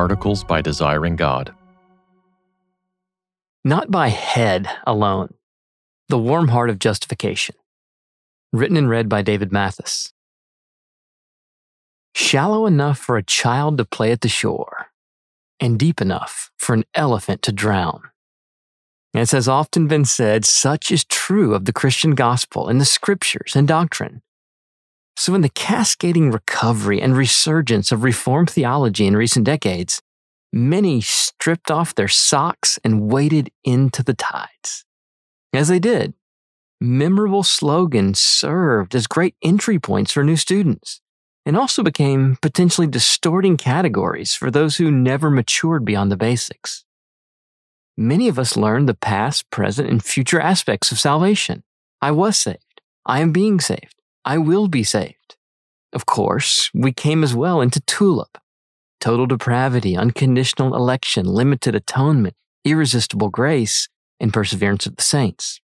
Articles by Desiring God. Not by head alone. The Warm Heart of Justification. Written and read by David Mathis. Shallow enough for a child to play at the shore, and deep enough for an elephant to drown. As has often been said, such is true of the Christian gospel and the scriptures and doctrine. So, in the cascading recovery and resurgence of Reformed theology in recent decades, many stripped off their socks and waded into the tides. As they did, memorable slogans served as great entry points for new students and also became potentially distorting categories for those who never matured beyond the basics. Many of us learned the past, present, and future aspects of salvation. I was saved. I am being saved. I will be saved. Of course, we came as well into TULIP total depravity, unconditional election, limited atonement, irresistible grace, and perseverance of the saints.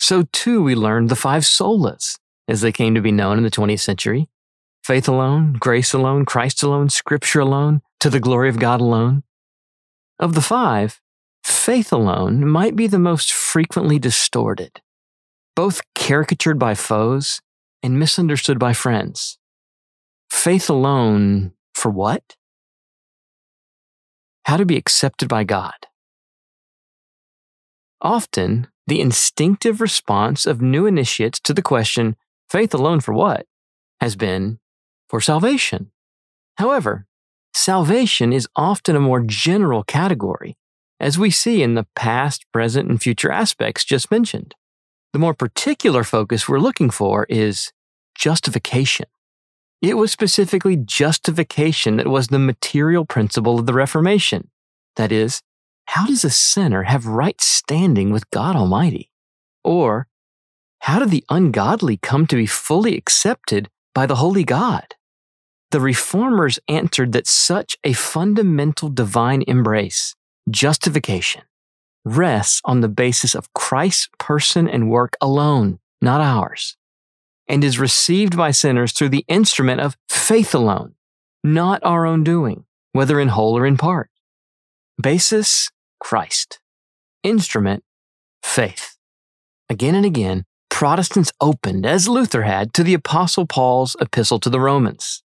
So too we learned the five solas, as they came to be known in the 20th century faith alone, grace alone, Christ alone, scripture alone, to the glory of God alone. Of the five, faith alone might be the most frequently distorted, both caricatured by foes and misunderstood by friends. Faith alone for what? How to be accepted by God. Often, the instinctive response of new initiates to the question, faith alone for what, has been for salvation. However, salvation is often a more general category, as we see in the past, present, and future aspects just mentioned. The more particular focus we're looking for is justification. It was specifically justification that was the material principle of the Reformation. That is, how does a sinner have right standing with God Almighty? Or, how do the ungodly come to be fully accepted by the Holy God? The Reformers answered that such a fundamental divine embrace, justification, rests on the basis of Christ's person and work alone, not ours, and is received by sinners through the instrument of faith alone, not our own doing, whether in whole or in part. Basis, Christ. Instrument, faith. Again and again, Protestants opened, as Luther had, to the Apostle Paul's epistle to the Romans.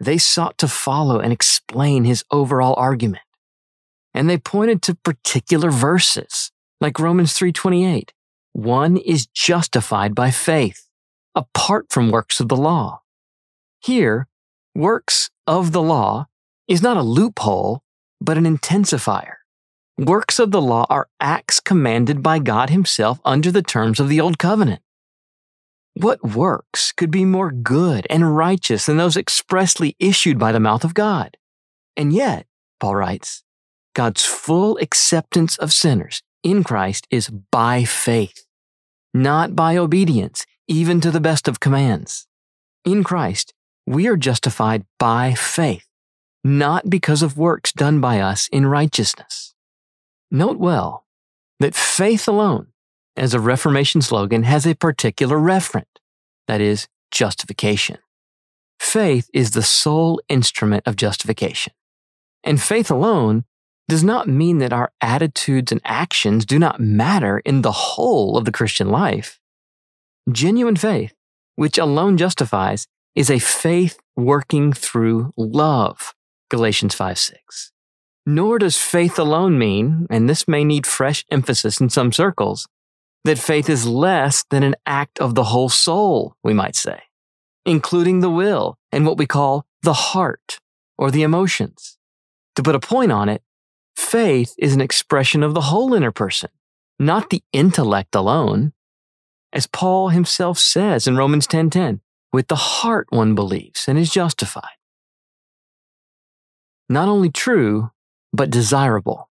They sought to follow and explain his overall argument and they pointed to particular verses, like Romans 3:28. One is justified by faith, apart from works of the law. Here, works of the law is not a loophole, but an intensifier. Works of the law are acts commanded by God Himself under the terms of the Old Covenant. What works could be more good and righteous than those expressly issued by the mouth of God? And yet, Paul writes, God's full acceptance of sinners in Christ is by faith, not by obedience, even to the best of commands. In Christ, we are justified by faith, not because of works done by us in righteousness. Note well that faith alone, as a Reformation slogan, has a particular referent, that is, justification. Faith is the sole instrument of justification. And faith alone does not mean that our attitudes and actions do not matter in the whole of the Christian life. Genuine faith, which alone justifies, is a faith working through love. Galatians 5 6. Nor does faith alone mean, and this may need fresh emphasis in some circles, that faith is less than an act of the whole soul, we might say, including the will and what we call the heart or the emotions. To put a point on it, Faith is an expression of the whole inner person, not the intellect alone. As Paul himself says in Romans 10:10, with the heart one believes and is justified. Not only true, but desirable.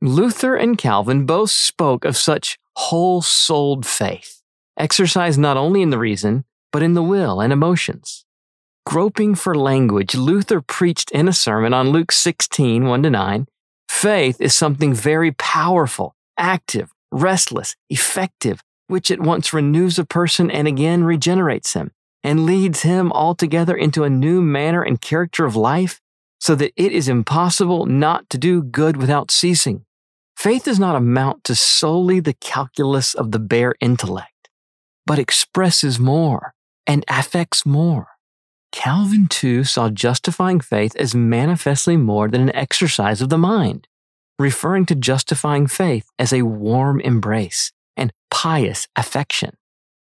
Luther and Calvin both spoke of such whole-souled faith, exercised not only in the reason, but in the will and emotions. Groping for language, Luther preached in a sermon on Luke 16, 1 to 9. Faith is something very powerful, active, restless, effective, which at once renews a person and again regenerates him and leads him altogether into a new manner and character of life so that it is impossible not to do good without ceasing. Faith does not amount to solely the calculus of the bare intellect, but expresses more and affects more. Calvin too saw justifying faith as manifestly more than an exercise of the mind, referring to justifying faith as a warm embrace and pious affection.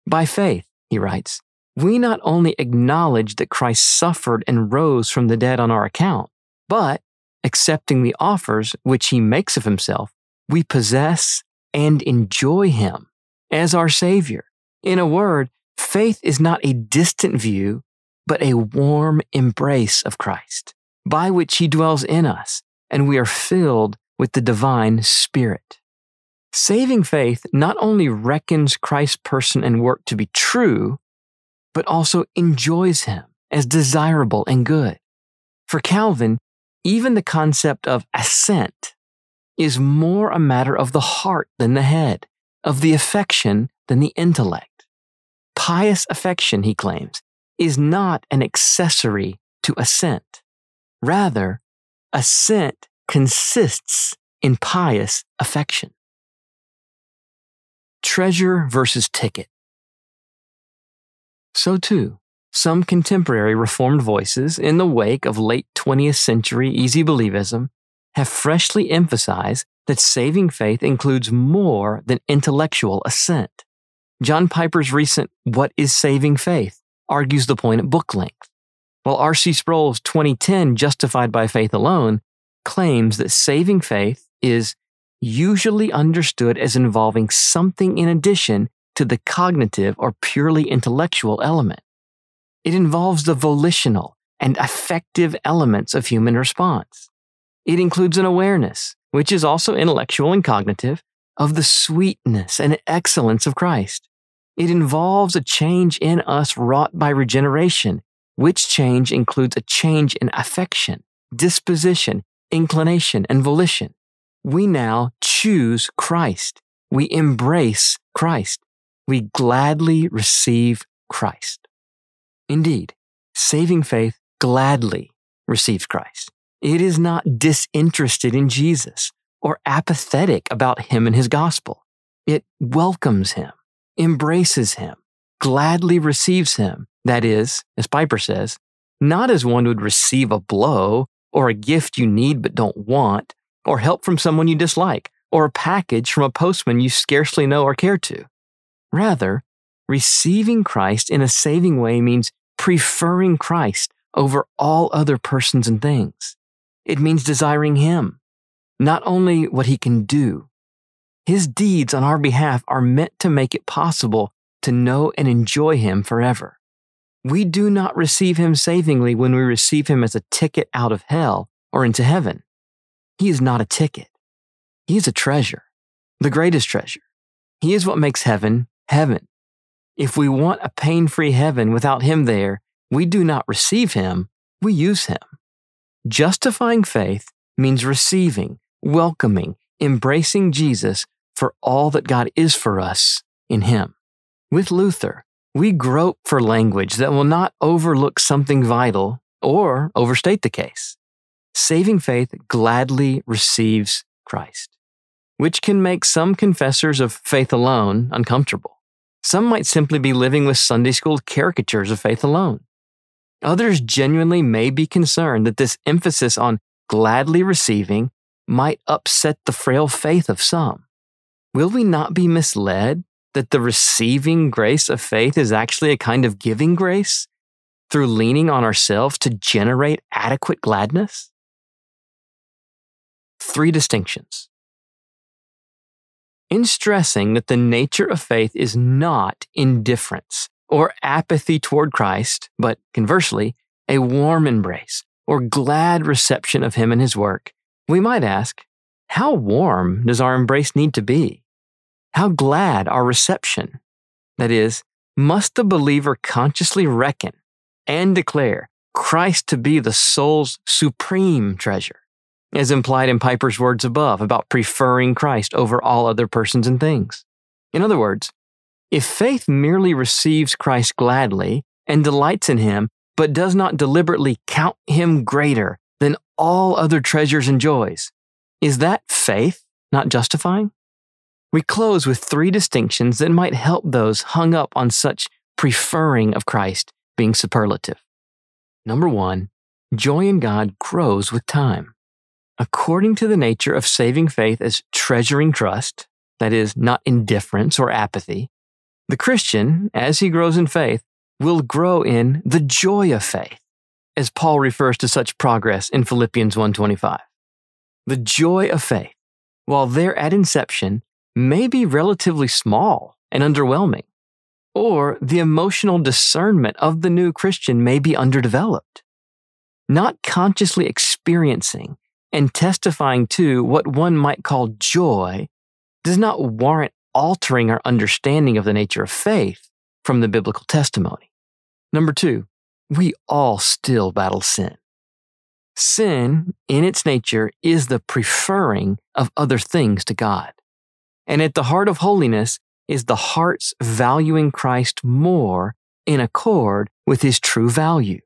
By faith, he writes, we not only acknowledge that Christ suffered and rose from the dead on our account, but, accepting the offers which he makes of himself, we possess and enjoy him as our Savior. In a word, faith is not a distant view, but a warm embrace of Christ, by which he dwells in us, and we are filled with the divine Spirit. Saving faith not only reckons Christ's person and work to be true, but also enjoys him as desirable and good. For Calvin, even the concept of assent is more a matter of the heart than the head, of the affection than the intellect. Pious affection, he claims, is not an accessory to assent. Rather, assent consists in pious affection. Treasure versus ticket. So, too, some contemporary Reformed voices in the wake of late 20th century easy believism have freshly emphasized that saving faith includes more than intellectual assent. John Piper's recent What is Saving Faith argues the point at book length, while R.C. Sproul's 2010 Justified by Faith Alone claims that saving faith is usually understood as involving something in addition to the cognitive or purely intellectual element. It involves the volitional and affective elements of human response. It includes an awareness, which is also intellectual and cognitive, of the sweetness and excellence of Christ. It involves a change in us wrought by regeneration, which change includes a change in affection, disposition, inclination, and volition. We now choose Christ. We embrace Christ we gladly receive Christ. Indeed, saving faith gladly receives Christ. It is not disinterested in Jesus or apathetic about him and his gospel. It welcomes him, embraces him, gladly receives him. That is, as Piper says, not as one would receive a blow or a gift you need but don't want, or help from someone you dislike, or a package from a postman you scarcely know or care to. Rather, receiving Christ in a saving way means preferring Christ over all other persons and things. It means desiring Him, not only what He can do. His deeds on our behalf are meant to make it possible to know and enjoy Him forever. We do not receive Him savingly when we receive Him as a ticket out of hell or into heaven. He is not a ticket. He is a treasure, the greatest treasure. He is what makes heaven heaven. If we want a pain free heaven without Him there, we do not receive Him, we use Him. Justifying faith means receiving, welcoming, embracing Jesus for all that God is for us in Him. With Luther, we grope for language that will not overlook something vital or overstate the case. Saving faith gladly receives Christ, which can make some confessors of faith alone uncomfortable. Some might simply be living with Sunday school caricatures of faith alone. Others genuinely may be concerned that this emphasis on gladly receiving might upset the frail faith of some. Will we not be misled that the receiving grace of faith is actually a kind of giving grace through leaning on ourselves to generate adequate gladness? Three distinctions in stressing that the nature of faith is not indifference or apathy toward Christ, but conversely, a warm embrace or glad reception of Him and His work, we might ask, how warm does our embrace need to be? How glad our reception? That is, must the believer consciously reckon and declare Christ to be the soul's supreme treasure? as implied in Piper's words above about preferring Christ over all other persons and things. In other words, if faith merely receives Christ gladly and delights in him, but does not deliberately count him greater than all other treasures and joys. Is that faith, not justifying? We close with three distinctions that might help those hung up on such preferring of Christ being superlative. Number one, joy in God grows with time. According to the nature of saving faith as treasuring trust, that is, not indifference or apathy, the Christian, as he grows in faith, will grow in the joy of faith, as Paul refers to such progress in Philippians 1:25. The joy of faith, while there at inception, may be relatively small and underwhelming, or the emotional discernment of the new Christian may be underdeveloped. Not consciously experiencing and testifying to what one might call joy does not warrant altering our understanding of the nature of faith from the biblical testimony. Number two, we all still battle sin. Sin, in its nature, is the preferring of other things to God. And at the heart of holiness is the heart's valuing Christ more in accord with his true value.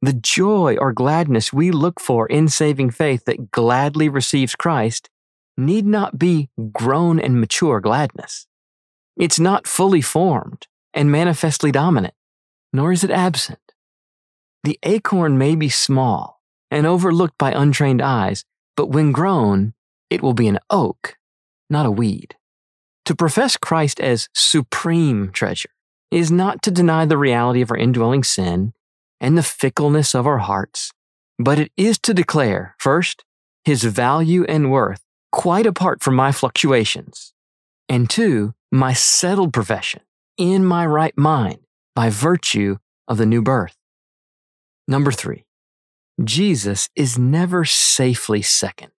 The joy or gladness we look for in saving faith that gladly receives Christ need not be grown and mature gladness. It's not fully formed and manifestly dominant, nor is it absent. The acorn may be small and overlooked by untrained eyes, but when grown, it will be an oak, not a weed. To profess Christ as supreme treasure is not to deny the reality of our indwelling sin and the fickleness of our hearts, but it is to declare, first, his value and worth quite apart from my fluctuations, and two, my settled profession in my right mind by virtue of the new birth. Number three, Jesus is never safely second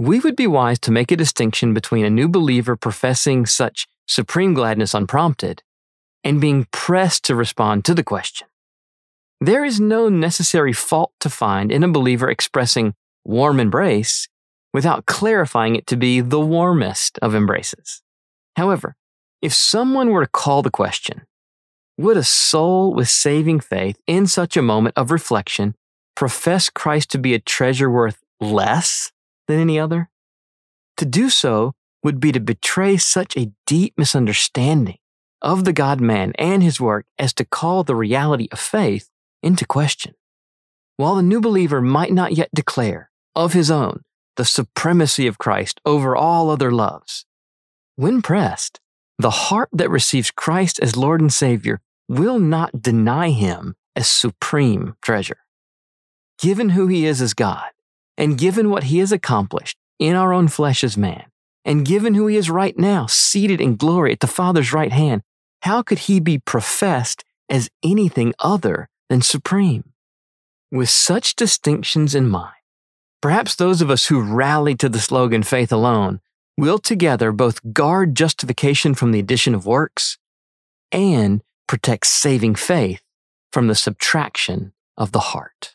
we would be wise to make a distinction between a new believer professing such supreme gladness unprompted and being pressed to respond to the question. There is no necessary fault to find in a believer expressing warm embrace without clarifying it to be the warmest of embraces. However, if someone were to call the question, would a soul with saving faith in such a moment of reflection profess Christ to be a treasure worth less than any other. To do so would be to betray such a deep misunderstanding of the God man and his work as to call the reality of faith into question. While the new believer might not yet declare of his own the supremacy of Christ over all other loves, when pressed, the heart that receives Christ as Lord and Savior will not deny him as supreme treasure. Given who he is as God, and given what he has accomplished in our own flesh as man, and given who he is right now, seated in glory at the Father's right hand, how could he be professed as anything other than supreme? With such distinctions in mind, perhaps those of us who rally to the slogan faith alone will together both guard justification from the addition of works and protect saving faith from the subtraction of the heart.